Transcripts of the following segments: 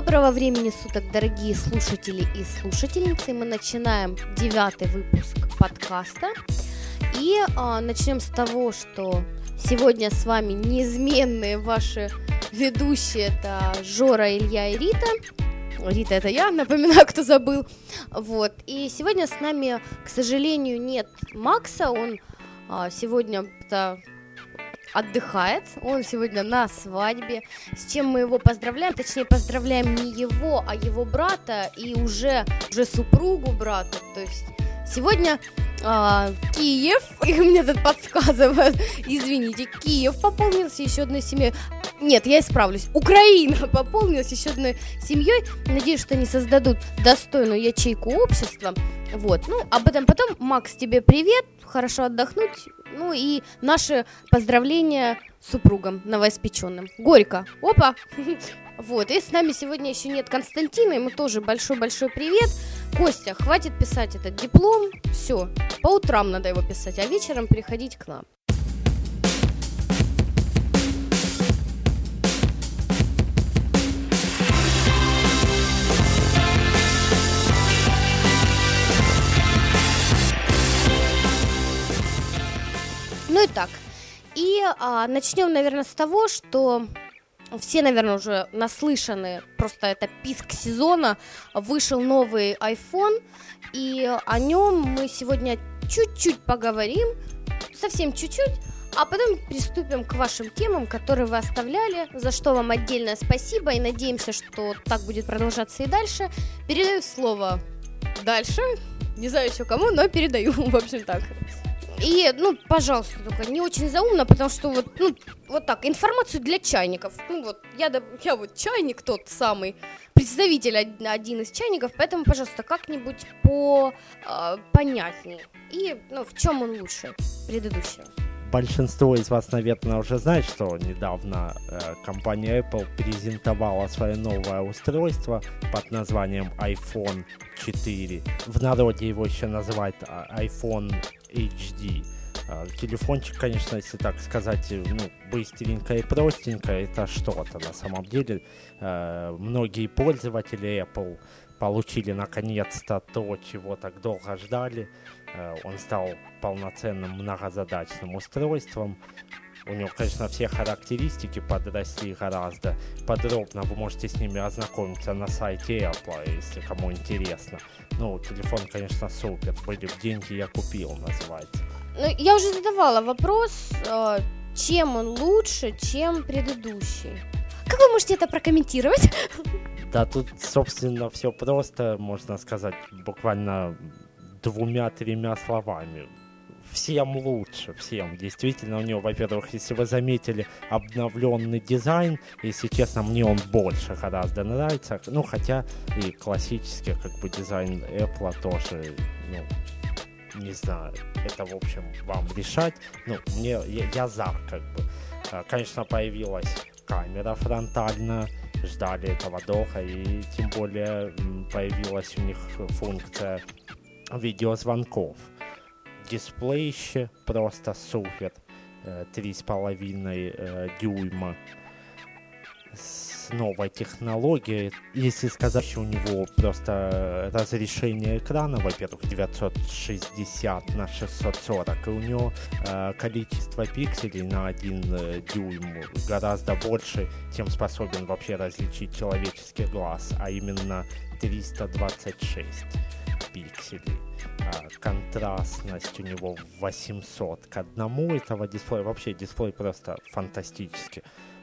Доброго времени суток, дорогие слушатели и слушательницы. Мы начинаем девятый выпуск подкаста. И а, начнем с того, что сегодня с вами неизменные ваши ведущие. Это Жора, Илья и Рита. Рита это я, напоминаю, кто забыл. Вот. И сегодня с нами, к сожалению, нет Макса. Он а, сегодня отдыхает. Он сегодня на свадьбе. С чем мы его поздравляем? Точнее, поздравляем не его, а его брата и уже, уже супругу брата. То есть сегодня а, Киев, и мне тут подсказывают, извините, Киев пополнился еще одной семьей. Нет, я исправлюсь. Украина пополнилась еще одной семьей. Надеюсь, что они создадут достойную ячейку общества. Вот, ну, об этом потом. Макс, тебе привет, хорошо отдохнуть. Ну и наши поздравления супругам новоиспеченным. Горько. Опа! Вот, и с нами сегодня еще нет Константина, ему тоже большой-большой привет. Костя, хватит писать этот диплом, все, по утрам надо его писать, а вечером приходить к нам. Ну и так. И а, начнем, наверное, с того, что все, наверное, уже наслышаны, просто это писк сезона, вышел новый iPhone, и о нем мы сегодня чуть-чуть поговорим, совсем чуть-чуть, а потом приступим к вашим темам, которые вы оставляли, за что вам отдельное спасибо, и надеемся, что так будет продолжаться и дальше. Передаю слово дальше, не знаю еще кому, но передаю, в общем так. И, ну, пожалуйста, только не очень заумно, потому что вот, ну, вот так, информацию для чайников. Ну вот, я, я вот чайник тот самый, представитель один из чайников, поэтому, пожалуйста, как-нибудь по э, понятнее. И, ну, в чем он лучше предыдущего? Большинство из вас, наверное, уже знает, что недавно э, компания Apple презентовала свое новое устройство под названием iPhone 4. В народе его еще называют а, iPhone HD. А, телефончик, конечно, если так сказать, ну, быстренько и простенько, это что-то на самом деле. Э, многие пользователи Apple получили наконец-то то, чего так долго ждали. Э, он стал полноценным многозадачным устройством. У него, конечно, все характеристики подросли гораздо. Подробно вы можете с ними ознакомиться на сайте Apple, если кому интересно. Ну, телефон, конечно, супер. Были в деньги, я купил, называется. Ну, я уже задавала вопрос, э, чем он лучше, чем предыдущий. Как вы можете это прокомментировать? Да, тут, собственно, все просто, можно сказать, буквально двумя-тремя словами. Всем лучше, всем. Действительно, у него, во-первых, если вы заметили, обновленный дизайн. Если честно, мне он больше гораздо нравится. Ну, хотя и классический, как бы, дизайн Apple тоже, ну, не знаю, это, в общем, вам решать. Ну, мне, я, я за, как бы. А, конечно, появилась камера фронтальная, ждали этого доха, и тем более появилась у них функция видеозвонков. Дисплейще просто супер. 3,5 э, дюйма с новой технологией. Если сказать, что у него просто разрешение экрана, во-первых, 960 на 640, и у него э, количество пикселей на 1 э, дюйм гораздо больше, чем способен вообще различить человеческий глаз, а именно 326 пикселей. А, контрастность у него 800 к одному этого дисплея. Вообще дисплей просто фантастический.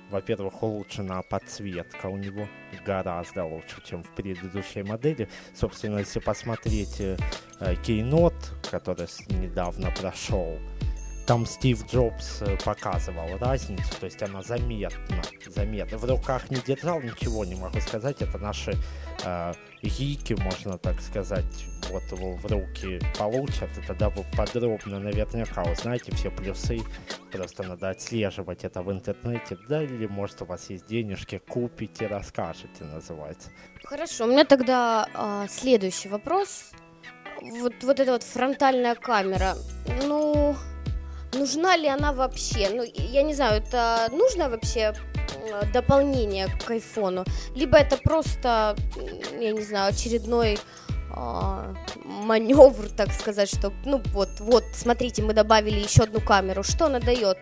Во-первых, улучшена подсветка у него гораздо лучше, чем в предыдущей модели. Собственно, если посмотреть э, Keynote, который недавно прошел, там Стив Джобс э, показывал разницу, то есть она заметна, заметна. В руках не держал, ничего не могу сказать, это наши э, гики, можно так сказать, вот его в руки получат, и тогда вы подробно наверняка узнаете все плюсы, просто надо отслеживать это в интернете, да, или может у вас есть денежки, купите, расскажете, называется. Хорошо, у меня тогда э, следующий вопрос. Вот, вот эта вот фронтальная камера, ну, нужна ли она вообще? Ну, я не знаю, это нужно вообще дополнение к айфону, либо это просто, я не знаю, очередной а, маневр, так сказать, что, ну вот, вот, смотрите, мы добавили еще одну камеру, что она дает?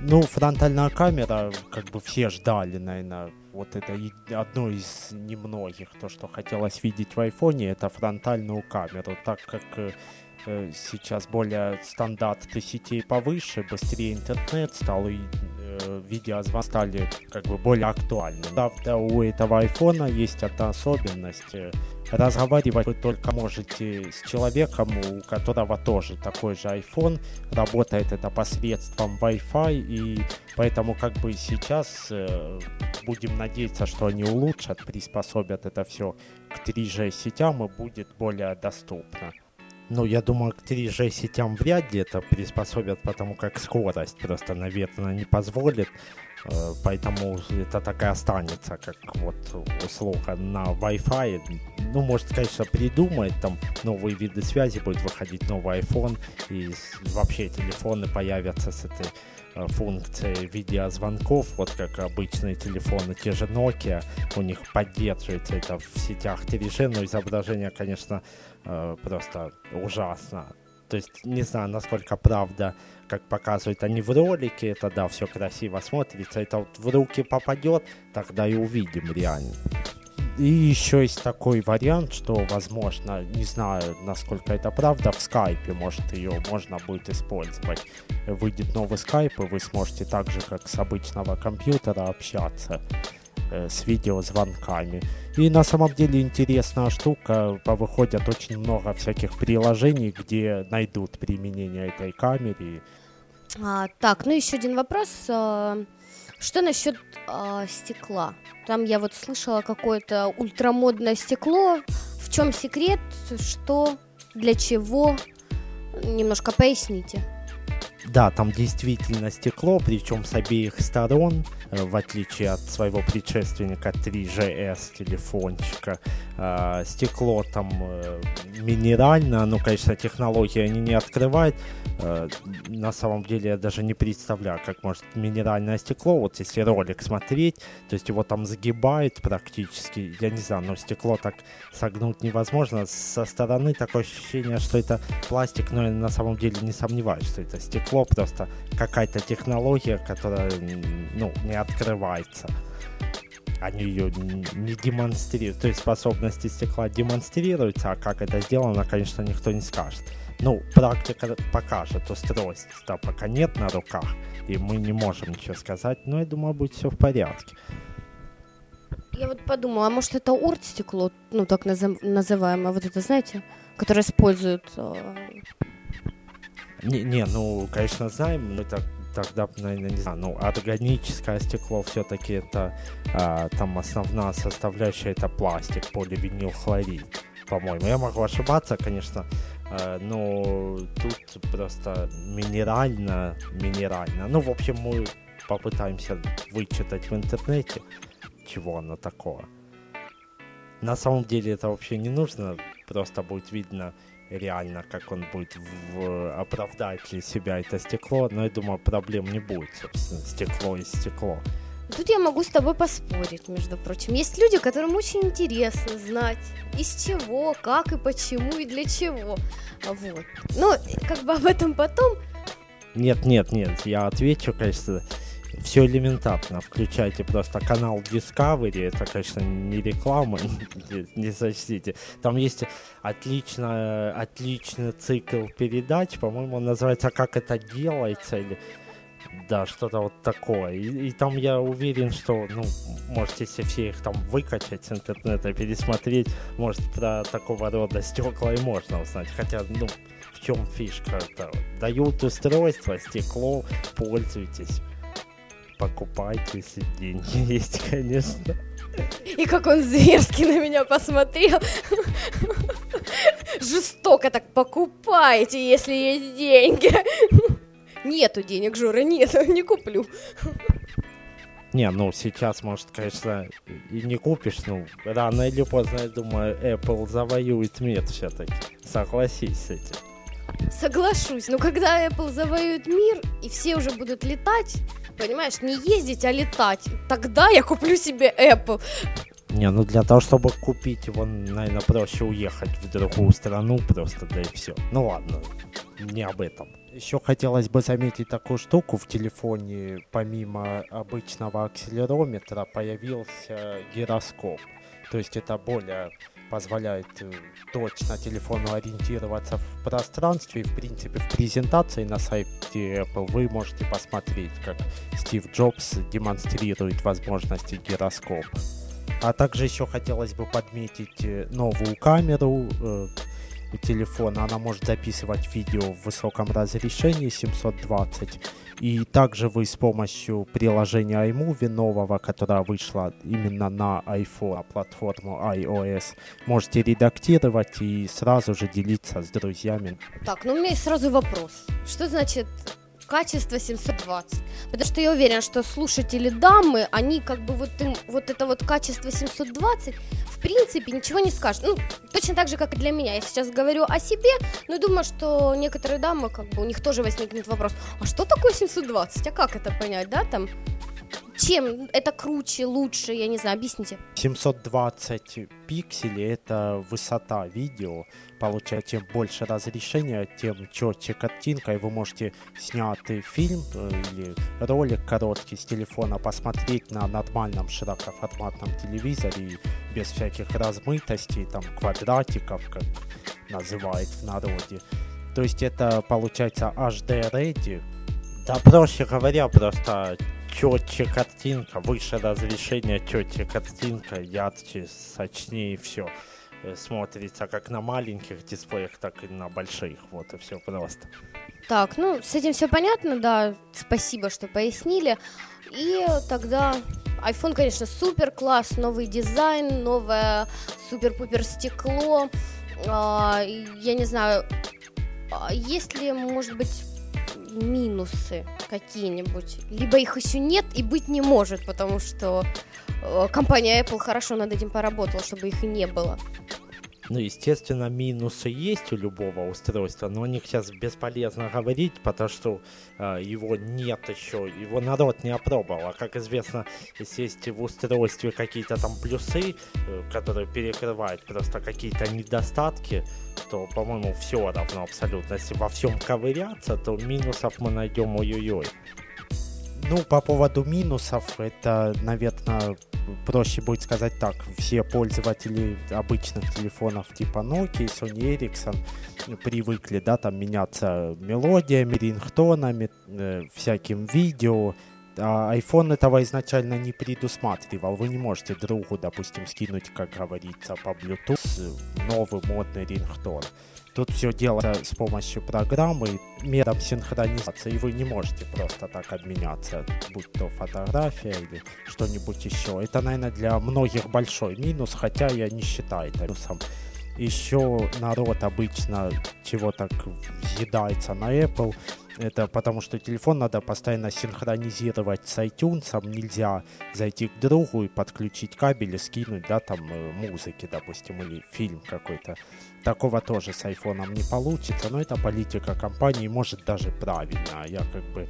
Ну, фронтальная камера, как бы все ждали, наверное, вот это одно из немногих, то, что хотелось видеть в айфоне, это фронтальную камеру, так как э сейчас более стандарты сетей повыше, быстрее интернет стал, и э, видеозвонки стали как бы более актуальны. Правда, у этого айфона есть одна особенность, э, разговаривать вы только можете с человеком, у которого тоже такой же iPhone, работает это посредством Wi-Fi, и поэтому как бы сейчас э, будем надеяться, что они улучшат, приспособят это все к 3G сетям и будет более доступно. Ну, я думаю, к 3G сетям вряд ли это приспособят, потому как скорость просто, наверное, не позволит. Э, поэтому это так и останется, как вот услуга на Wi-Fi. Ну, может, конечно, придумает, там новые виды связи, будет выходить новый iPhone, и вообще телефоны появятся с этой э, функцией видеозвонков, вот как обычные телефоны, те же Nokia, у них поддерживается это в сетях 3G, но изображение, конечно, э, просто ужасно. То есть не знаю, насколько правда, как показывают они в ролике, это да, все красиво смотрится. Это вот в руки попадет, тогда и увидим реально. И еще есть такой вариант, что, возможно, не знаю, насколько это правда, в скайпе, может, ее можно будет использовать. Выйдет новый скайп, и вы сможете так же, как с обычного компьютера, общаться с видеозвонками. И на самом деле интересная штука, повыходят очень много всяких приложений, где найдут применение этой камере. А, так, ну еще один вопрос. А, что насчет а, стекла? Там я вот слышала какое-то ультрамодное стекло. В чем секрет? Что? Для чего? Немножко поясните. Да, там действительно стекло, причем с обеих сторон, э, в отличие от своего предшественника 3GS телефончика. Э, стекло там э, минеральное, ну, конечно, технологии они не открывают. На самом деле я даже не представляю, как может минеральное стекло, вот если ролик смотреть, то есть его там загибает практически, я не знаю, но стекло так согнуть невозможно. Со стороны такое ощущение, что это пластик, но я на самом деле не сомневаюсь, что это стекло стекло просто какая-то технология, которая ну, не открывается. Они ее не демонстрируют, то есть способности стекла демонстрируются, а как это сделано, конечно, никто не скажет. Ну, практика покажет, устройства пока нет на руках, и мы не можем ничего сказать, но я думаю, будет все в порядке. Я вот подумала, а может это орт стекло, ну так называемое, вот это, знаете, которое используют э, не, не, ну, конечно, знаем, но это тогда, наверное, не знаю, ну, органическое стекло все-таки это, а, там основная составляющая это пластик, поливинилхлорид, по-моему. Я могу ошибаться, конечно, а, но тут просто минерально, минерально. Ну, в общем, мы попытаемся вычитать в интернете, чего оно такое. На самом деле это вообще не нужно, просто будет видно реально, как он будет в, оправдать ли себя это стекло, но я думаю, проблем не будет, собственно, стекло и стекло. Тут я могу с тобой поспорить, между прочим. Есть люди, которым очень интересно знать, из чего, как и почему и для чего. Вот. Но как бы об этом потом. Нет, нет, нет, я отвечу, конечно, все элементарно. Включайте просто канал Discovery. Это, конечно, не реклама, не, не сочтите. Там есть отлично, отличный цикл передач. По-моему, называется «Как это делается» или да, что-то вот такое. И, и там я уверен, что, ну, можете если все их там выкачать с интернета, пересмотреть, может, про такого рода стекла и можно узнать. Хотя, ну, в чем фишка? Это дают устройство, стекло, пользуйтесь покупайте, если деньги есть, конечно. И как он зверски на меня посмотрел. Жестоко так покупайте, если есть деньги. Нету денег, Жора, нет, не куплю. Не, ну сейчас, может, конечно, и не купишь, ну, рано или поздно, я думаю, Apple завоюет мир все-таки. Согласись с этим. Соглашусь, но когда Apple завоюет мир, и все уже будут летать, понимаешь, не ездить, а летать, тогда я куплю себе Apple. Не, ну для того, чтобы купить его, наверное, проще уехать в другую страну просто, да и все. Ну ладно, не об этом. Еще хотелось бы заметить такую штуку в телефоне, помимо обычного акселерометра, появился гироскоп. То есть это более позволяет э, точно телефону ориентироваться в пространстве. И, в принципе, в презентации на сайте Apple вы можете посмотреть, как Стив Джобс демонстрирует возможности гироскопа. А также еще хотелось бы подметить э, новую камеру э, телефона. Она может записывать видео в высоком разрешении 720. И также вы с помощью приложения iMovie нового, которое вышло именно на iPhone, платформу iOS, можете редактировать и сразу же делиться с друзьями. Так, ну у меня есть сразу вопрос. Что значит качество 720. Потому что я уверена, что слушатели дамы, они как бы вот им вот это вот качество 720 в принципе ничего не скажут. Ну, точно так же, как и для меня. Я сейчас говорю о себе, но думаю, что некоторые дамы, как бы, у них тоже возникнет вопрос, а что такое 720? А как это понять, да, там? Чем это круче, лучше, я не знаю, объясните. 720 пикселей это высота видео. Получается, чем больше разрешения, тем четче картинка, и вы можете снятый фильм э, или ролик короткий с телефона посмотреть на нормальном широкоформатном телевизоре и без всяких размытостей, там квадратиков, как называют в народе. То есть это получается HD ready. Да, проще говоря, просто четче картинка, выше разрешение, четче картинка, ярче, сочнее все э, смотрится как на маленьких дисплеях, так и на больших. Вот и все просто. Так, ну с этим все понятно, да. Спасибо, что пояснили. И тогда iPhone, конечно, супер класс, новый дизайн, новое супер-пупер стекло. А, я не знаю, а есть ли, может быть, минусы какие-нибудь. Либо их еще нет и быть не может, потому что э, компания Apple хорошо над этим поработала, чтобы их и не было. Ну, естественно, минусы есть у любого устройства, но о них сейчас бесполезно говорить, потому что э, его нет еще, его народ не опробовал. А как известно, если есть в устройстве какие-то там плюсы, э, которые перекрывают просто какие-то недостатки, то, по-моему, все равно абсолютно. Если во всем ковыряться, то минусов мы найдем ой-ой-ой. Ну, по поводу минусов, это, наверное, проще будет сказать так. Все пользователи обычных телефонов типа Nokia, Sony Ericsson привыкли, да, там меняться мелодиями, рингтонами, э, всяким видео, а iPhone этого изначально не предусматривал. Вы не можете другу, допустим, скинуть, как говорится, по Bluetooth новый модный рингтон. Тут все делается с помощью программы, методом синхронизации, и вы не можете просто так обменяться, будь то фотография или что-нибудь еще. Это, наверное, для многих большой минус, хотя я не считаю это минусом. Еще народ обычно чего так въедается на Apple, это потому что телефон надо постоянно синхронизировать с iTunes, нельзя зайти к другу и подключить кабель и скинуть, да, там, э, музыки, допустим, или фильм какой-то. Такого тоже с айфоном не получится, но это политика компании, может даже правильно, я как бы э,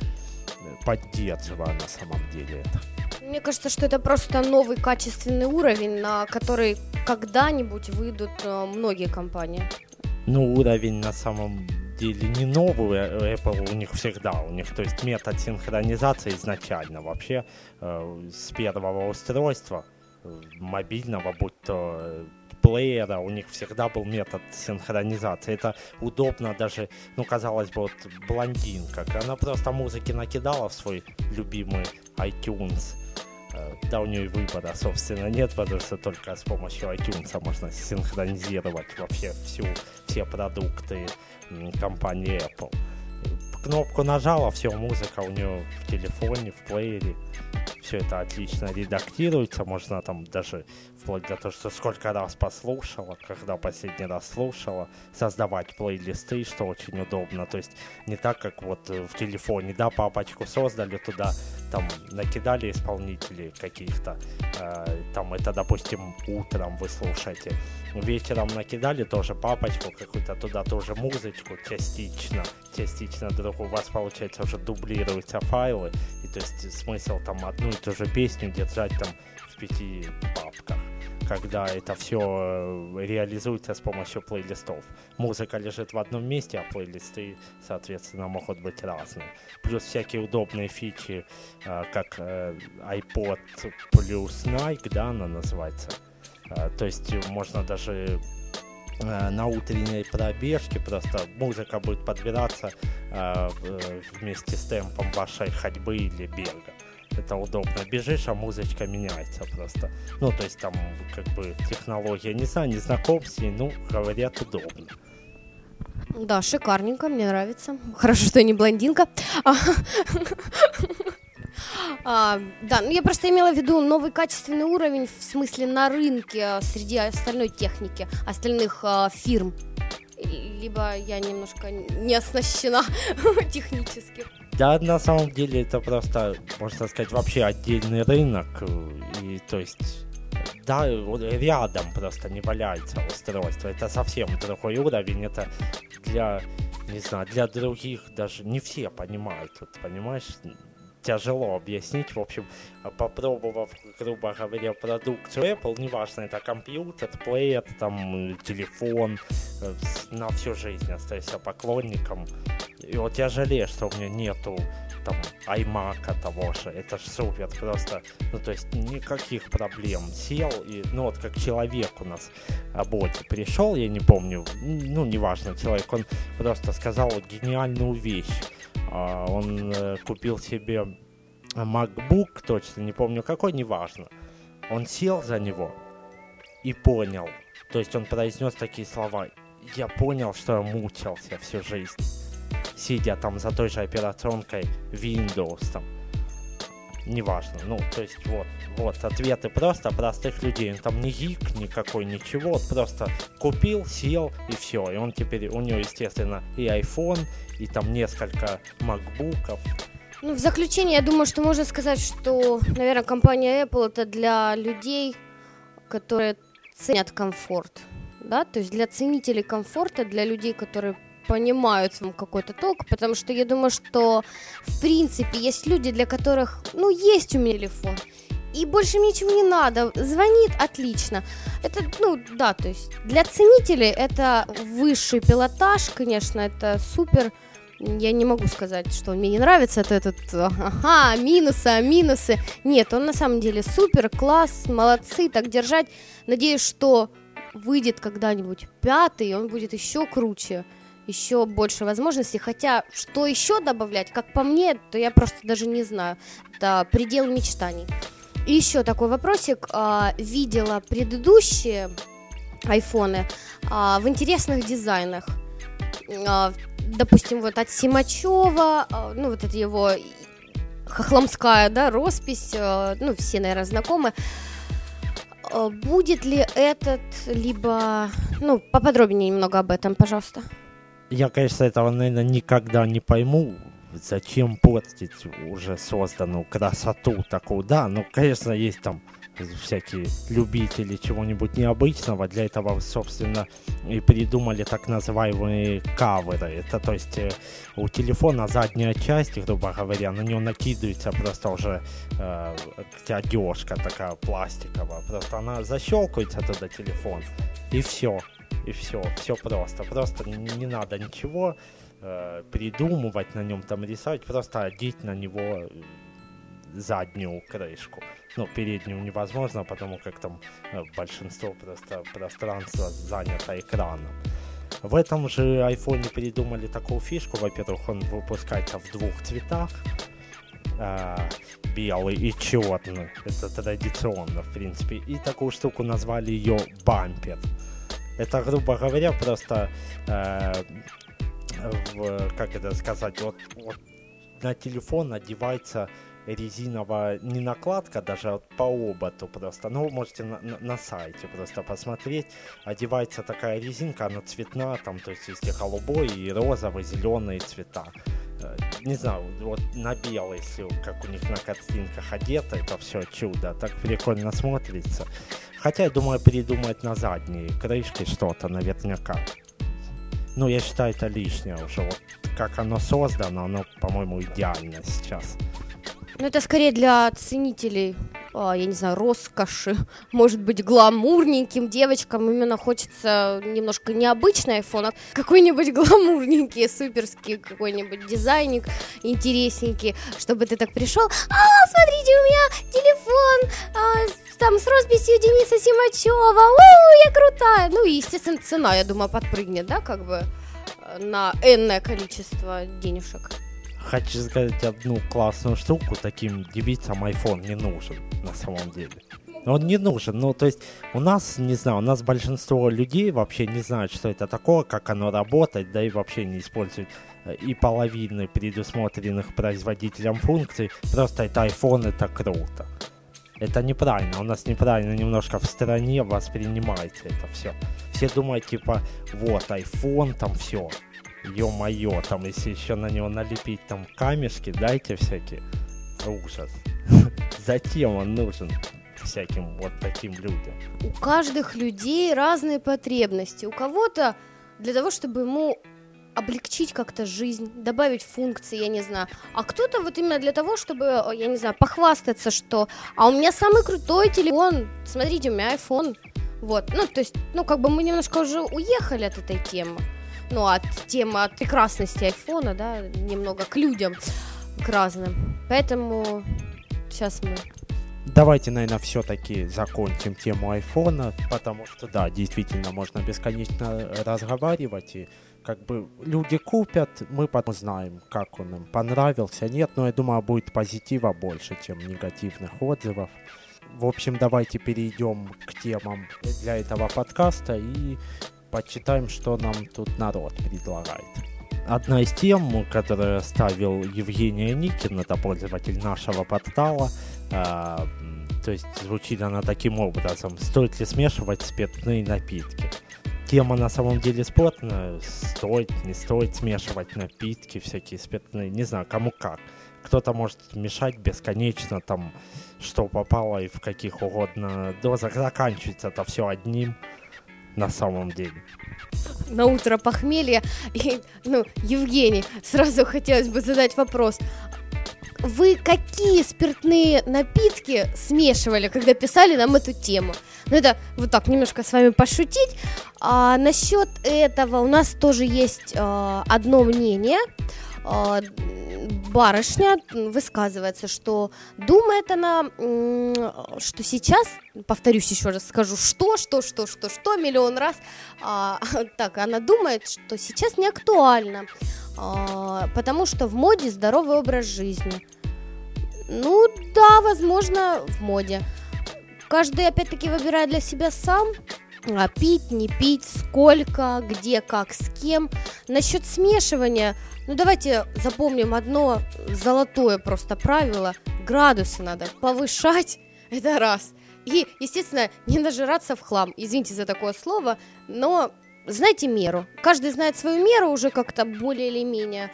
поддерживаю на самом деле это. Мне кажется, что это просто новый качественный уровень, на который когда-нибудь выйдут э, многие компании. Ну, уровень на самом деле не новый э, Apple у них всегда. У них, то есть метод синхронизации изначально вообще э, с первого устройства э, мобильного, будь то плеера, у них всегда был метод синхронизации. Это удобно даже, ну, казалось бы, вот блондинка. Она просто музыки накидала в свой любимый iTunes, да, у нее выбора, собственно, нет, потому что только с помощью iTunes можно синхронизировать вообще всю, все продукты компании Apple. Кнопку нажала, все, музыка у нее в телефоне, в плеере. Все это отлично редактируется, можно там даже вплоть до того, что сколько раз послушала, когда последний раз слушала, создавать плейлисты, что очень удобно. То есть не так, как вот в телефоне, да, папочку создали, туда там накидали исполнителей каких-то, э, там это, допустим, утром вы слушаете, вечером накидали тоже папочку какую-то, туда тоже музычку частично, частично вдруг у вас, получается, уже дублируются файлы, и то есть смысл там одну и ту же песню держать там в пяти папках когда это все э, реализуется с помощью плейлистов. Музыка лежит в одном месте, а плейлисты, соответственно, могут быть разные. Плюс всякие удобные фичи, э, как э, iPod плюс Nike, да, она называется. То есть можно даже на утренней пробежке просто музыка будет подбираться вместе с темпом вашей ходьбы или бега это удобно. Бежишь, а музычка меняется просто. Ну, то есть там как бы технология, не знаю, не знаком с ней, ну, говорят, удобно. Да, шикарненько, мне нравится. Хорошо, что я не блондинка. А, да, ну я просто имела в виду новый качественный уровень в смысле на рынке а, среди остальной техники, остальных а, фирм. Либо я немножко не оснащена технически. Да, на самом деле это просто, можно сказать, вообще отдельный рынок. И то есть да, рядом просто не валяется устройство. Это совсем другой уровень. Это для, не знаю, для других даже не все понимают. Вот, понимаешь, тяжело объяснить. В общем, попробовав, грубо говоря, продукцию Apple, неважно, это компьютер, плеер, там, телефон, э, на всю жизнь остаюсь поклонником и вот я жалею, что у меня нету там iMac того же. Это ж супер просто. Ну, то есть никаких проблем. Сел и, ну, вот как человек у нас о боте пришел, я не помню, ну, неважно, человек, он просто сказал гениальную вещь. А, он э, купил себе MacBook, точно не помню какой, неважно. Он сел за него и понял. То есть он произнес такие слова. Я понял, что я мучился всю жизнь сидя там за той же операционкой Windows там. Неважно, ну, то есть вот, вот, ответы просто простых людей. Он там не гик никакой, ничего, вот просто купил, сел и все. И он теперь, у него, естественно, и iPhone, и там несколько макбуков. Ну, в заключение, я думаю, что можно сказать, что, наверное, компания Apple это для людей, которые ценят комфорт, да, то есть для ценителей комфорта, для людей, которые понимают какой-то толк, потому что я думаю, что в принципе есть люди, для которых, ну, есть у меня телефон, и больше ничего не надо, звонит отлично. Это, ну, да, то есть для ценителей это высший пилотаж, конечно, это супер. Я не могу сказать, что он мне не нравится, это этот, ага, минусы, а минусы. Нет, он на самом деле супер, класс, молодцы, так держать. Надеюсь, что выйдет когда-нибудь пятый, он будет еще круче еще больше возможностей. Хотя, что еще добавлять, как по мне, то я просто даже не знаю. Это предел мечтаний. И еще такой вопросик. А, видела предыдущие айфоны а, в интересных дизайнах. А, допустим, вот от Симачева, а, ну вот это его хохломская, да, роспись, а, ну все, наверное, знакомы. А, будет ли этот, либо, ну, поподробнее немного об этом, пожалуйста я, конечно, этого, наверное, никогда не пойму. Зачем портить уже созданную красоту такую? Да, ну, конечно, есть там всякие любители чего-нибудь необычного. Для этого, собственно, и придумали так называемые каверы. Это, то есть, э, у телефона задняя часть, грубо говоря, на нее накидывается просто уже э, одежка такая пластиковая. Просто она защелкивается туда телефон, и все и все, все просто. Просто не, не надо ничего э, придумывать на нем, там рисовать, просто одеть на него э, заднюю крышку. Ну, переднюю невозможно, потому как там э, большинство просто пространства занято экраном. В этом же айфоне придумали такую фишку. Во-первых, он выпускается в двух цветах. Э, белый и черный. Это традиционно, в принципе. И такую штуку назвали ее бампер. Это, грубо говоря, просто, э, в, как это сказать, вот, вот на телефон надевается резиновая не накладка даже а по оботу просто ну можете на, на, на сайте просто посмотреть одевается такая резинка она цветная там то есть есть и голубой и розовый зеленые цвета э, не знаю, вот на белый, если как у них на картинках одето, это все чудо, так прикольно смотрится. Хотя, я думаю, передумать на задние крышки что-то наверняка. Ну, я считаю, это лишнее уже. Вот как оно создано, оно, по-моему, идеально сейчас. Ну, это скорее для ценителей а, я не знаю, роскоши, может быть, гламурненьким девочкам именно хочется немножко необычный iPhone, а какой-нибудь гламурненький, суперский какой-нибудь дизайник интересненький, чтобы ты так пришел, а, смотрите, у меня телефон, а, там с росписью Дениса Симачева, у, я крутая. Ну и, естественно, цена, я думаю, подпрыгнет, да, как бы на энное количество денежек. Хочу сказать одну классную штуку, таким девицам iPhone не нужен на самом деле. Он не нужен, ну то есть у нас, не знаю, у нас большинство людей вообще не знают, что это такое, как оно работает, да и вообще не используют э, и половины предусмотренных производителем функций, просто это iPhone, это круто. Это неправильно, у нас неправильно немножко в стороне воспринимается это все. Все думают, типа, вот, iPhone, там все, ё-моё, там, если еще на него налепить там камешки, дайте всякие, ужас. Затем он нужен всяким вот таким людям. У каждых людей разные потребности. У кого-то для того, чтобы ему облегчить как-то жизнь, добавить функции, я не знаю. А кто-то вот именно для того, чтобы, я не знаю, похвастаться, что а у меня самый крутой телефон, смотрите, у меня iPhone. Вот, ну, то есть, ну, как бы мы немножко уже уехали от этой темы ну, от темы, от прекрасности айфона, да, немного к людям, к разным. Поэтому сейчас мы Давайте, наверное, все-таки закончим тему айфона, потому что, да, действительно, можно бесконечно разговаривать, и как бы люди купят, мы потом знаем, как он им понравился, нет, но я думаю, будет позитива больше, чем негативных отзывов. В общем, давайте перейдем к темам для этого подкаста и почитаем, что нам тут народ предлагает. Одна из тем, которую ставил Евгения Никин, это пользователь нашего портала, э, то есть звучит она таким образом, стоит ли смешивать спиртные напитки. Тема на самом деле спорная, стоит, не стоит смешивать напитки всякие спиртные, не знаю, кому как. Кто-то может мешать бесконечно, там, что попало и в каких угодно дозах, заканчивается это все одним на самом деле. На утро похмелья. И, ну, Евгений, сразу хотелось бы задать вопрос. Вы какие спиртные напитки смешивали, когда писали нам эту тему? Ну, это вот так немножко с вами пошутить. А насчет этого у нас тоже есть а, одно мнение. А, барышня высказывается, что думает она, что сейчас, повторюсь еще раз, скажу, что, что, что, что, что, миллион раз, а, так, она думает, что сейчас не актуально, а, потому что в моде здоровый образ жизни. Ну да, возможно, в моде. Каждый, опять-таки, выбирает для себя сам, а пить, не пить, сколько, где, как, с кем. Насчет смешивания, ну давайте запомним одно золотое просто правило. Градусы надо повышать, это раз. И, естественно, не нажираться в хлам. Извините за такое слово, но знайте меру. Каждый знает свою меру уже как-то более или менее.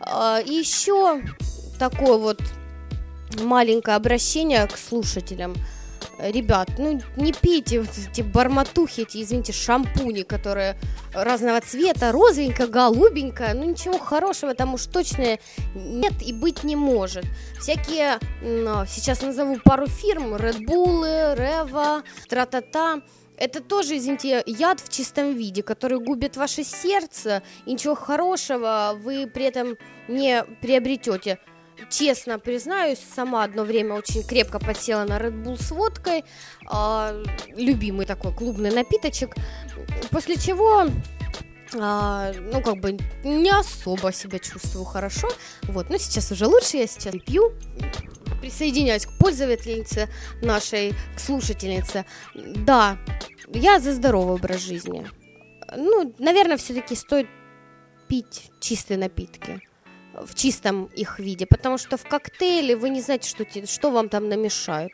А, и еще такое вот маленькое обращение к слушателям – ребят, ну не пейте вот эти барматухи, эти, извините, шампуни, которые разного цвета, розовенькая, голубенькая, ну ничего хорошего там уж точно нет и быть не может. Всякие, ну, сейчас назову пару фирм, Red Bull, Reva, тра-та-та, это тоже, извините, яд в чистом виде, который губит ваше сердце, и ничего хорошего вы при этом не приобретете честно признаюсь, сама одно время очень крепко подсела на Red Bull с водкой, э, любимый такой клубный напиточек, после чего а, ну, как бы не особо себя чувствую хорошо. Вот, но сейчас уже лучше, я сейчас пью. Присоединяюсь к пользовательнице нашей, к слушательнице. Да, я за здоровый образ жизни. Ну, наверное, все-таки стоит пить чистые напитки в чистом их виде, потому что в коктейле вы не знаете, что, что вам там намешают.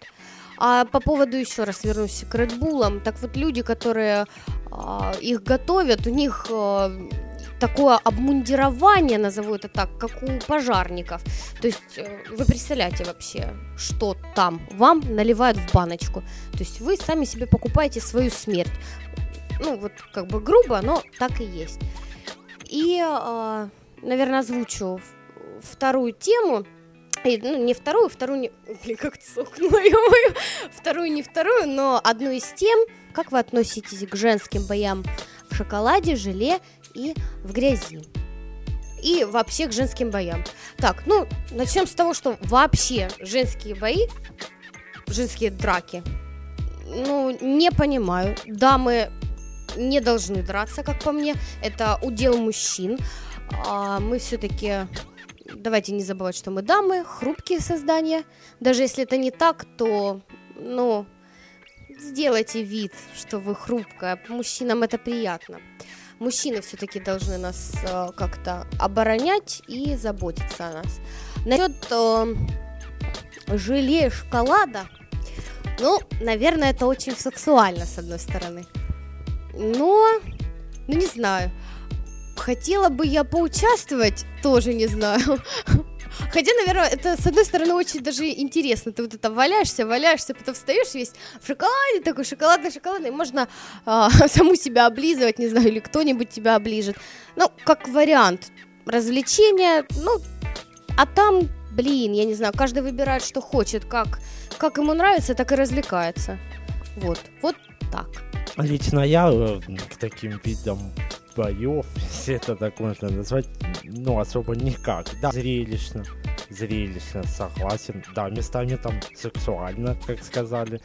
А по поводу, еще раз вернусь к Red Bull, так вот люди, которые а, их готовят, у них а, такое обмундирование, назову это так, как у пожарников. То есть э, вы представляете вообще, что там вам наливают в баночку. То есть вы сами себе покупаете свою смерть. Ну, вот как бы грубо, но так и есть. И, э, наверное, озвучу вторую тему. И, ну, не вторую, вторую не... Блин, как цокнула, ё Вторую, не вторую, но одну из тем, как вы относитесь к женским боям в шоколаде, желе и в грязи? И вообще к женским боям. Так, ну, начнем с того, что вообще женские бои, женские драки, ну, не понимаю. Дамы не должны драться, как по мне. Это удел мужчин. А мы все-таки давайте не забывать, что мы дамы, хрупкие создания. Даже если это не так, то, ну, сделайте вид, что вы хрупкая. Мужчинам это приятно. Мужчины все-таки должны нас э, как-то оборонять и заботиться о нас. Насчет э, желе шоколада, ну, наверное, это очень сексуально, с одной стороны. Но, ну не знаю. Хотела бы я поучаствовать, тоже не знаю. Хотя, наверное, это, с одной стороны, очень даже интересно. Ты вот это валяешься, валяешься, потом встаешь весь в шоколаде, такой шоколадный, шоколадный. Можно а, саму себя облизывать, не знаю, или кто-нибудь тебя оближет. Ну, как вариант развлечения, ну, а там, блин, я не знаю, каждый выбирает, что хочет, как, как ему нравится, так и развлекается. Вот, вот так. Лично я э, к таким видам боев, если это так можно назвать, ну, особо никак. Да, зрелищно, зрелищно, согласен. Да, местами там сексуально, как сказали.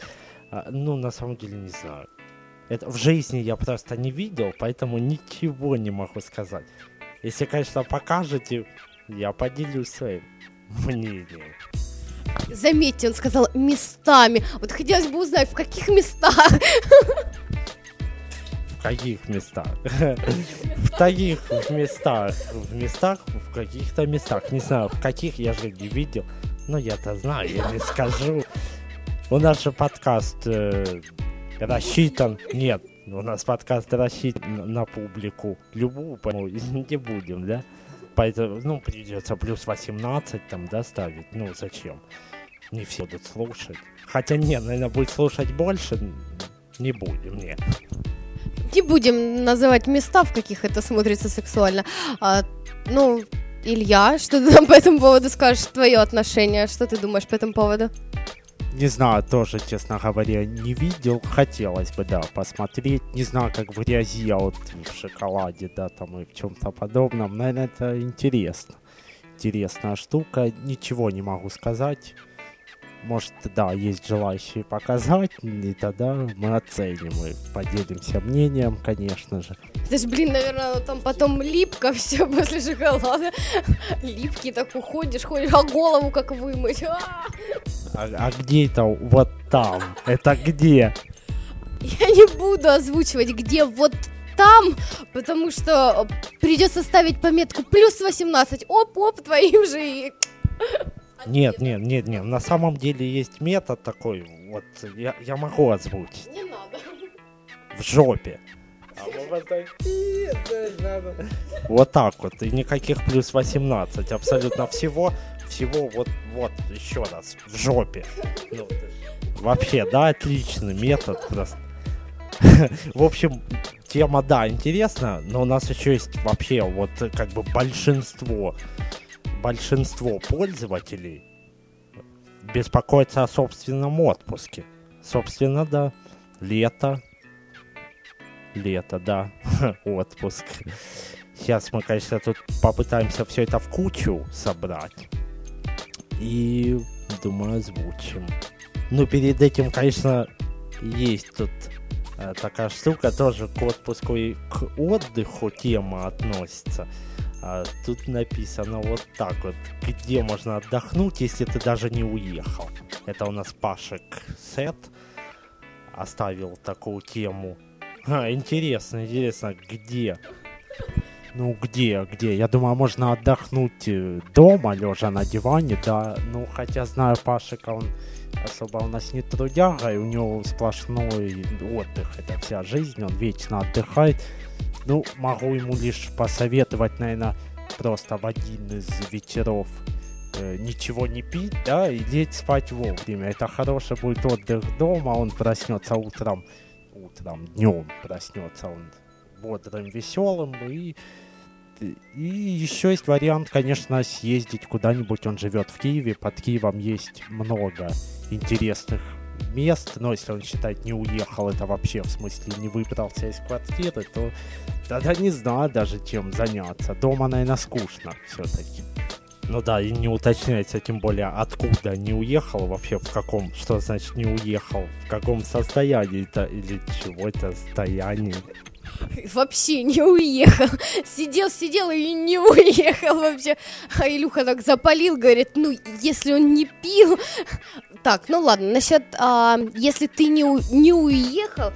А, ну, на самом деле, не знаю. Это в жизни я просто не видел, поэтому ничего не могу сказать. Если, конечно, покажете, я поделюсь своим мнением. Заметьте, он сказал местами. Вот хотелось бы узнать, в каких местах. В каких местах? В таких местах. В местах, в каких-то местах. Не знаю, в каких я же не видел. Но я-то знаю, я не скажу. У нас же подкаст э, рассчитан. Нет, у нас подкаст рассчитан на публику. Любую, по-моему, не будем, да? Поэтому, ну, придется плюс 18 там, да, ставить. Ну, зачем? Не все будут слушать. Хотя нет, наверное, будет слушать больше. Не будем, нет не будем называть места, в каких это смотрится сексуально. А, ну, Илья, что ты там по этому поводу скажешь? Твое отношение, что ты думаешь по этому поводу? Не знаю, тоже, честно говоря, не видел. Хотелось бы, да, посмотреть. Не знаю, как в грязи, а вот в шоколаде, да, там и в чем-то подобном. Наверное, это интересно. Интересная штука. Ничего не могу сказать может, да, есть желающие показать, и тогда мы оценим и поделимся мнением, конечно же. Это ж, блин, наверное, там потом липко все после шоколада. Липкий так уходишь, ходишь, а голову как вымыть. А, а, а где это вот там? Это где? Я не буду озвучивать, где вот там, потому что придется ставить пометку плюс 18. Оп-оп, твоим же и нет, нет, нет, нет. На самом деле есть метод такой. Вот я, я могу озвучить. Не надо. В жопе. Вот так вот. И никаких плюс 18. Абсолютно всего. Всего вот, вот, еще раз. В жопе. Ну, вообще, да, отличный метод. Просто. В общем, тема, да, интересна, но у нас еще есть вообще вот как бы большинство большинство пользователей беспокоится о собственном отпуске. Собственно, да, лето, лето, да, отпуск. Сейчас мы, конечно, тут попытаемся все это в кучу собрать. И, думаю, озвучим. Ну, перед этим, конечно, есть тут э, такая штука, тоже к отпуску и к отдыху тема относится. А тут написано вот так вот, где можно отдохнуть, если ты даже не уехал. Это у нас Пашек Сет оставил такую тему. А, интересно, интересно, где? Ну, где, где? Я думаю, можно отдохнуть э, дома, лежа на диване, да. Ну, хотя знаю Пашика, он особо у нас не трудяга, и у него сплошной отдых. Это вся жизнь, он вечно отдыхает. Ну, могу ему лишь посоветовать, наверное, просто в один из вечеров э, ничего не пить, да, и лечь спать вовремя. Это хороший будет отдых дома, он проснется утром, утром, днем проснется он бодрым, веселым, и, и еще есть вариант, конечно, съездить куда-нибудь, он живет в Киеве, под Киевом есть много интересных мест, но если он считает не уехал, это вообще в смысле не выбрался из квартиры, то тогда не знаю даже чем заняться. Дома, наверное, скучно все-таки. Ну да, и не уточняется, тем более, откуда не уехал, вообще в каком, что значит не уехал, в каком состоянии-то, или чего это состояние. Вообще не уехал. Сидел, сидел и не уехал вообще. А Илюха так запалил, говорит, ну, если он не пил... Так, ну ладно, насчет, а, если ты не, у, не уехал,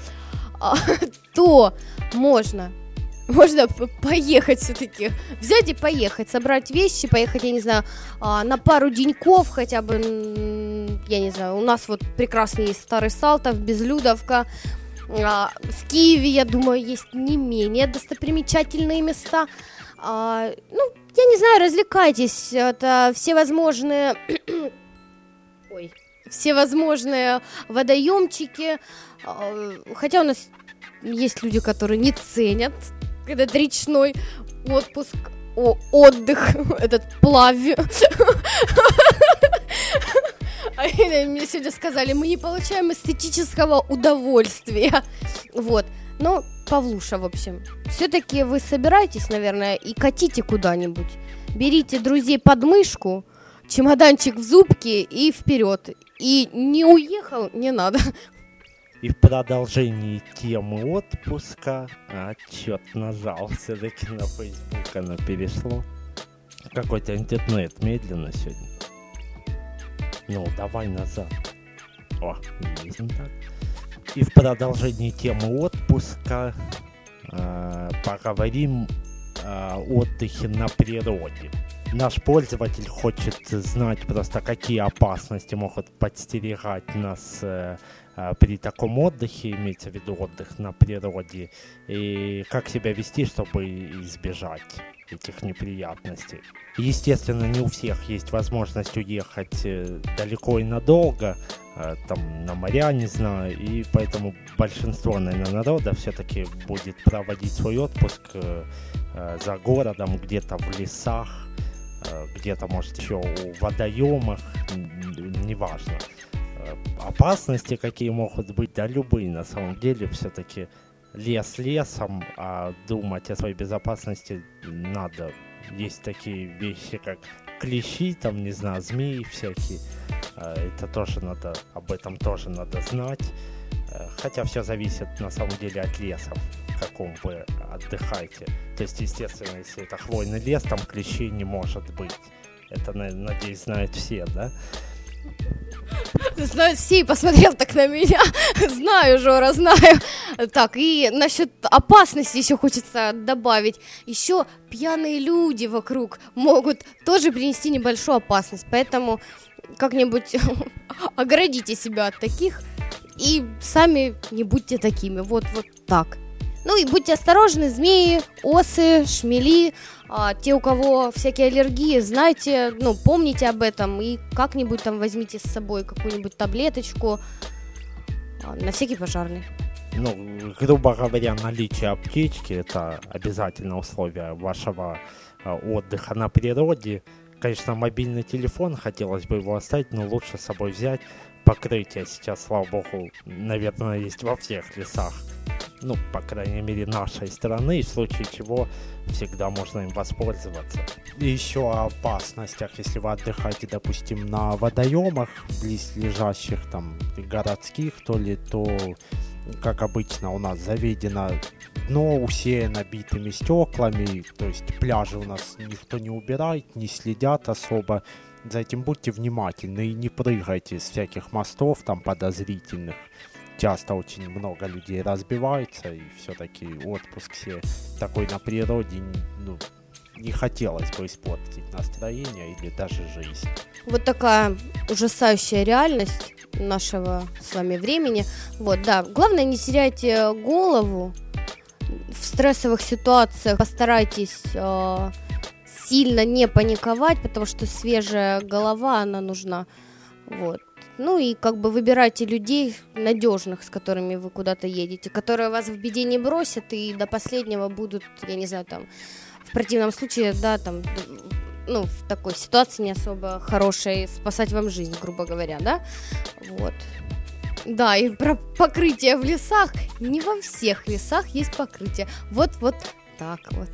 а, то можно можно поехать все-таки, взять и поехать, собрать вещи, поехать, я не знаю, а, на пару деньков хотя бы, я не знаю, у нас вот прекрасный есть Старый Салтов, Безлюдовка, а, в Киеве, я думаю, есть не менее достопримечательные места. А, ну, я не знаю, развлекайтесь. Это всевозможные... Ой. Всевозможные водоемчики. А, хотя у нас есть люди, которые не ценят этот речной отпуск, о, отдых, этот плавь. Мне сегодня сказали, мы не получаем эстетического удовольствия. Вот. Ну, Павлуша, в общем, все-таки вы собираетесь, наверное, и катите куда-нибудь. Берите друзей под мышку, чемоданчик в зубки и вперед. И не уехал, не надо. И в продолжении темы отпуска отчет нажал все-таки на Facebook, оно перешло. Какой-то интернет медленно сегодня. Ну, давай назад. О, есть так. И в продолжении темы отпуска э, поговорим о отдыхе на природе. Наш пользователь хочет знать просто, какие опасности могут подстерегать нас э, э, при таком отдыхе, имеется в виду отдых на природе, и как себя вести, чтобы избежать этих неприятностей. Естественно, не у всех есть возможность уехать э, далеко и надолго, там на моря, не знаю, и поэтому большинство, наверное, народа все-таки будет проводить свой отпуск за городом, где-то в лесах, где-то, может, еще у водоемах, неважно. Опасности какие могут быть, да любые на самом деле все-таки лес лесом, а думать о своей безопасности надо. Есть такие вещи, как клещи, там, не знаю, змеи всякие. А, это тоже надо, об этом тоже надо знать. Э, хотя все зависит на самом деле от леса, в каком вы отдыхаете. То есть, естественно, если это хвойный лес, там клещей не может быть. Это, надеюсь, знают все, да? Знают все и посмотрел так на меня. знаю, Жора, знаю. Так, и насчет опасности еще хочется добавить. Еще пьяные люди вокруг могут тоже принести небольшую опасность. Поэтому как-нибудь оградите себя от таких и сами не будьте такими. Вот, вот так. Ну и будьте осторожны, змеи, осы, шмели, а, те, у кого всякие аллергии, знайте, ну, помните об этом и как-нибудь там возьмите с собой какую-нибудь таблеточку а, на всякий пожарный. Ну, грубо говоря, наличие аптечки – это обязательное условие вашего а, отдыха на природе. Конечно, мобильный телефон, хотелось бы его оставить, но лучше с собой взять. Покрытие сейчас, слава богу, наверное, есть во всех лесах. Ну, по крайней мере, нашей страны, в случае чего всегда можно им воспользоваться. И еще о опасностях, если вы отдыхаете, допустим, на водоемах, близлежащих там городских, то ли, то, как обычно, у нас заведено дно усеяно битыми стеклами, то есть пляжи у нас никто не убирает, не следят особо за этим будьте внимательны и не прыгайте с всяких мостов там подозрительных часто очень много людей разбиваются, и все-таки отпуск все такой на природе, ну, не хотелось бы испортить настроение или даже жизнь. Вот такая ужасающая реальность нашего с вами времени. Вот, да, главное не теряйте голову, в стрессовых ситуациях постарайтесь э, сильно не паниковать, потому что свежая голова, она нужна. Вот. Ну и как бы выбирайте людей надежных, с которыми вы куда-то едете, которые вас в беде не бросят и до последнего будут, я не знаю, там, в противном случае, да, там, ну, в такой ситуации не особо хорошей, спасать вам жизнь, грубо говоря, да, вот. Да, и про покрытие в лесах. Не во всех лесах есть покрытие. Вот-вот так вот.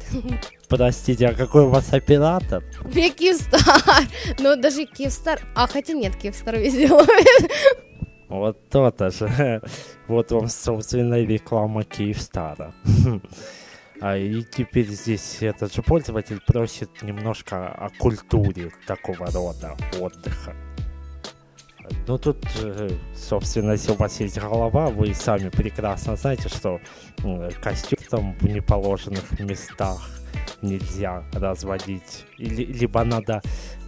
Простите, а какой у вас оператор? Меня Киевстар. Ну, даже Киевстар... А, хотя нет, Киевстар везде ловит. Вот то-то же. Вот вам, собственно, реклама Киевстара. А, и теперь здесь этот же пользователь просит немножко о культуре такого рода отдыха. Ну тут, э, собственно, если у вас есть голова, вы сами прекрасно знаете, что костюм там в неположенных местах нельзя разводить. Или, либо надо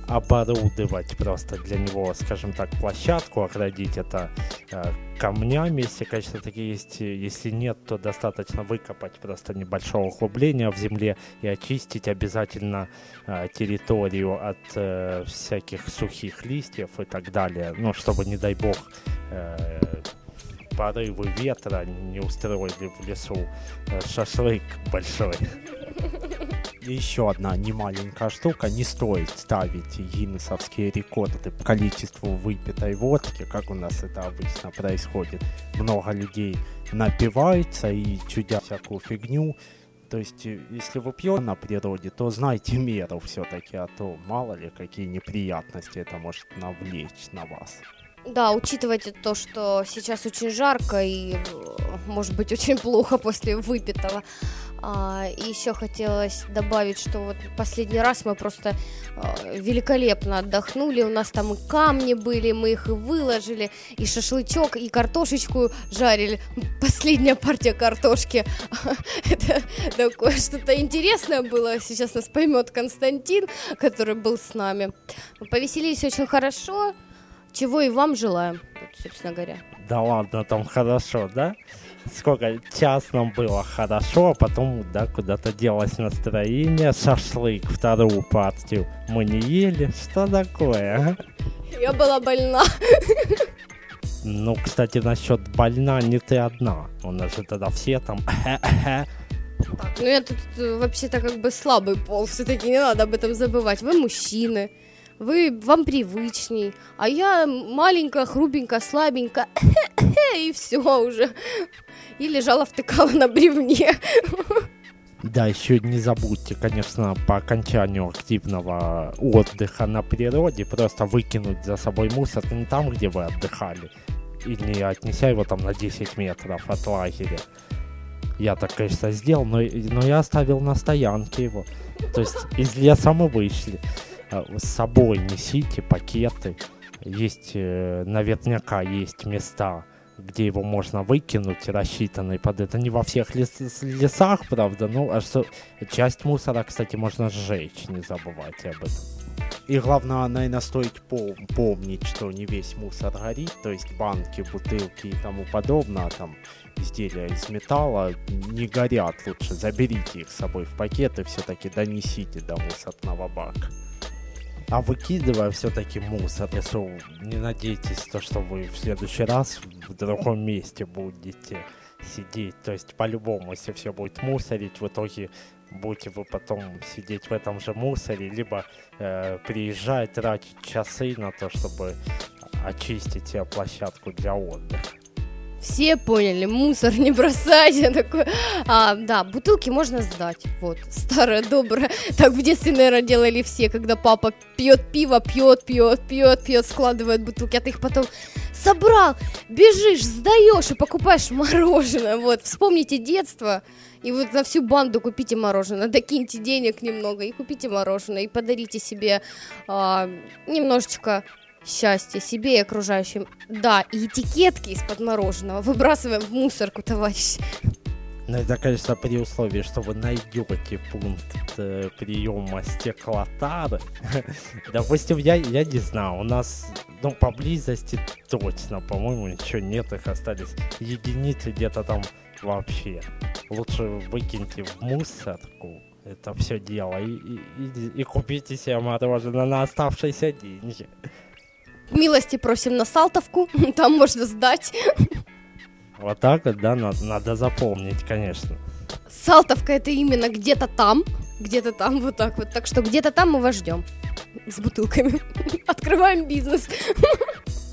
оборудовать просто для него, скажем так, площадку, оградить это э, камнями, если, конечно, такие есть. Если нет, то достаточно выкопать просто небольшое углубление в земле и очистить обязательно э, территорию от э, всяких сухих листьев и так далее. Ну, чтобы, не дай бог, э, порывы ветра не устроили в лесу э, шашлык большой. Еще одна немаленькая штука. Не стоит ставить гиннесовские рекорды по количеству выпитой водки, как у нас это обычно происходит. Много людей напиваются и чудят всякую фигню. То есть, э, если вы пьете на природе, то знайте меру все-таки, а то мало ли какие неприятности это может навлечь на вас. Да, учитывайте то, что сейчас очень жарко и э, может быть очень плохо после выпитого. А, и еще хотелось добавить, что вот последний раз мы просто э, великолепно отдохнули. У нас там и камни были, мы их и выложили, и шашлычок, и картошечку жарили. Последняя партия картошки. Это такое что-то интересное было. Сейчас нас поймет Константин, который был с нами. Повеселились очень хорошо чего и вам желаем, собственно говоря. Да ладно, там хорошо, да? Сколько? Час нам было хорошо, а потом, да, куда-то делось настроение, шашлык, вторую партию мы не ели. Что такое, а? Я была больна. Ну, кстати, насчет больна не ты одна. У нас же тогда все там... Так, ну я тут э, вообще-то как бы слабый пол, все-таки не надо об этом забывать. Вы мужчины, вы, вам привычней, а я маленькая, хрупенькая, слабенькая, и все уже. И лежала, втыкала на бревне. Да, еще не забудьте, конечно, по окончанию активного отдыха на природе просто выкинуть за собой мусор не там, где вы отдыхали, и не отнеся его там на 10 метров от лагеря. Я так, конечно, сделал, но, но я оставил на стоянке его. То есть из леса мы вышли. Э, с собой несите пакеты. Есть, э, наверняка есть места, где его можно выкинуть, рассчитанные под это. Не во всех лес лесах, правда, ну, а что часть мусора, кстати, можно сжечь, не забывайте об этом. И главное, наверное, стоит пом помнить, что не весь мусор горит, то есть банки, бутылки и тому подобное, там изделия из металла не горят лучше. Заберите их с собой в пакет и все-таки донесите до мусорного бака. А выкидывая все-таки мусор, если не надейтесь, то, что вы в следующий раз в другом месте будете сидеть. То есть по-любому, если все будет мусорить, в итоге будете вы потом сидеть в этом же мусоре, либо э, приезжать, тратить часы на то, чтобы очистить площадку для отдыха все поняли, мусор не бросать. Я такой, а, да, бутылки можно сдать. Вот, старая добрая. Так в детстве, наверное, делали все, когда папа пьет пиво, пьет, пьет, пьет, пьет, складывает бутылки, а ты их потом собрал, бежишь, сдаешь и покупаешь мороженое. Вот, вспомните детство. И вот на всю банду купите мороженое, докиньте денег немного и купите мороженое, и подарите себе а, немножечко счастья себе и окружающим. Да, и этикетки из-под мороженого выбрасываем в мусорку, товарищи. Ну, это, конечно, при условии, что вы найдете пункт э, приема стеклотары. Допустим, я, я не знаю, у нас, ну, поблизости точно, по-моему, ничего нет, их остались единицы где-то там вообще. лучше выкиньте в мусорку это все дело и, и, и, и купите себе мороженое на оставшиеся деньги. Милости просим на Салтовку, там можно сдать. Вот так вот, да, надо, надо запомнить, конечно. Салтовка это именно где-то там, где-то там, вот так вот. Так что где-то там мы вас ждем с бутылками. Открываем бизнес.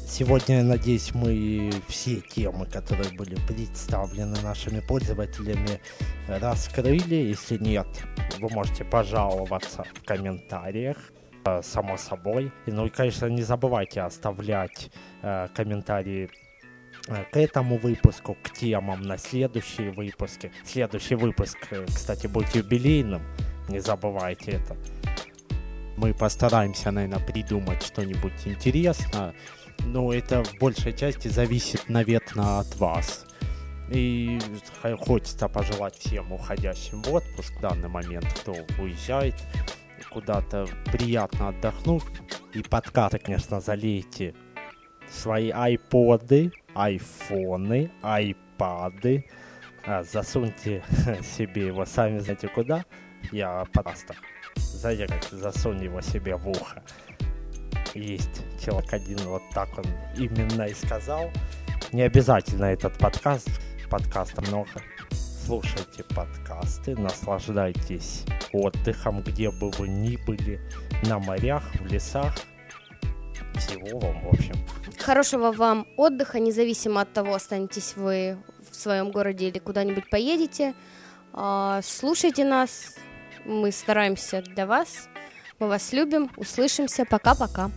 Сегодня, я надеюсь, мы все темы, которые были представлены нашими пользователями, раскрыли. Если нет, вы можете пожаловаться в комментариях само собой. Ну и, конечно, не забывайте оставлять э, комментарии э, к этому выпуску, к темам на следующие выпуски. Следующий выпуск, э, кстати, будет юбилейным, не забывайте это. Мы постараемся, наверное, придумать что-нибудь интересное но это в большей части зависит, наверное, от вас. И хочется пожелать всем уходящим в отпуск в данный момент, кто уезжает куда-то, приятно отдохнуть. И подкасты, конечно, залейте свои айподы, айфоны, айпады. А, засуньте себе его сами знаете куда. Я знаете, как засунь его себе в ухо есть человек один, вот так он именно и сказал. Не обязательно этот подкаст, подкаста много. Слушайте подкасты, наслаждайтесь отдыхом, где бы вы ни были, на морях, в лесах. Всего вам, в общем. Хорошего вам отдыха, независимо от того, останетесь вы в своем городе или куда-нибудь поедете. А, слушайте нас, мы стараемся для вас. Мы вас любим. Услышимся. Пока-пока.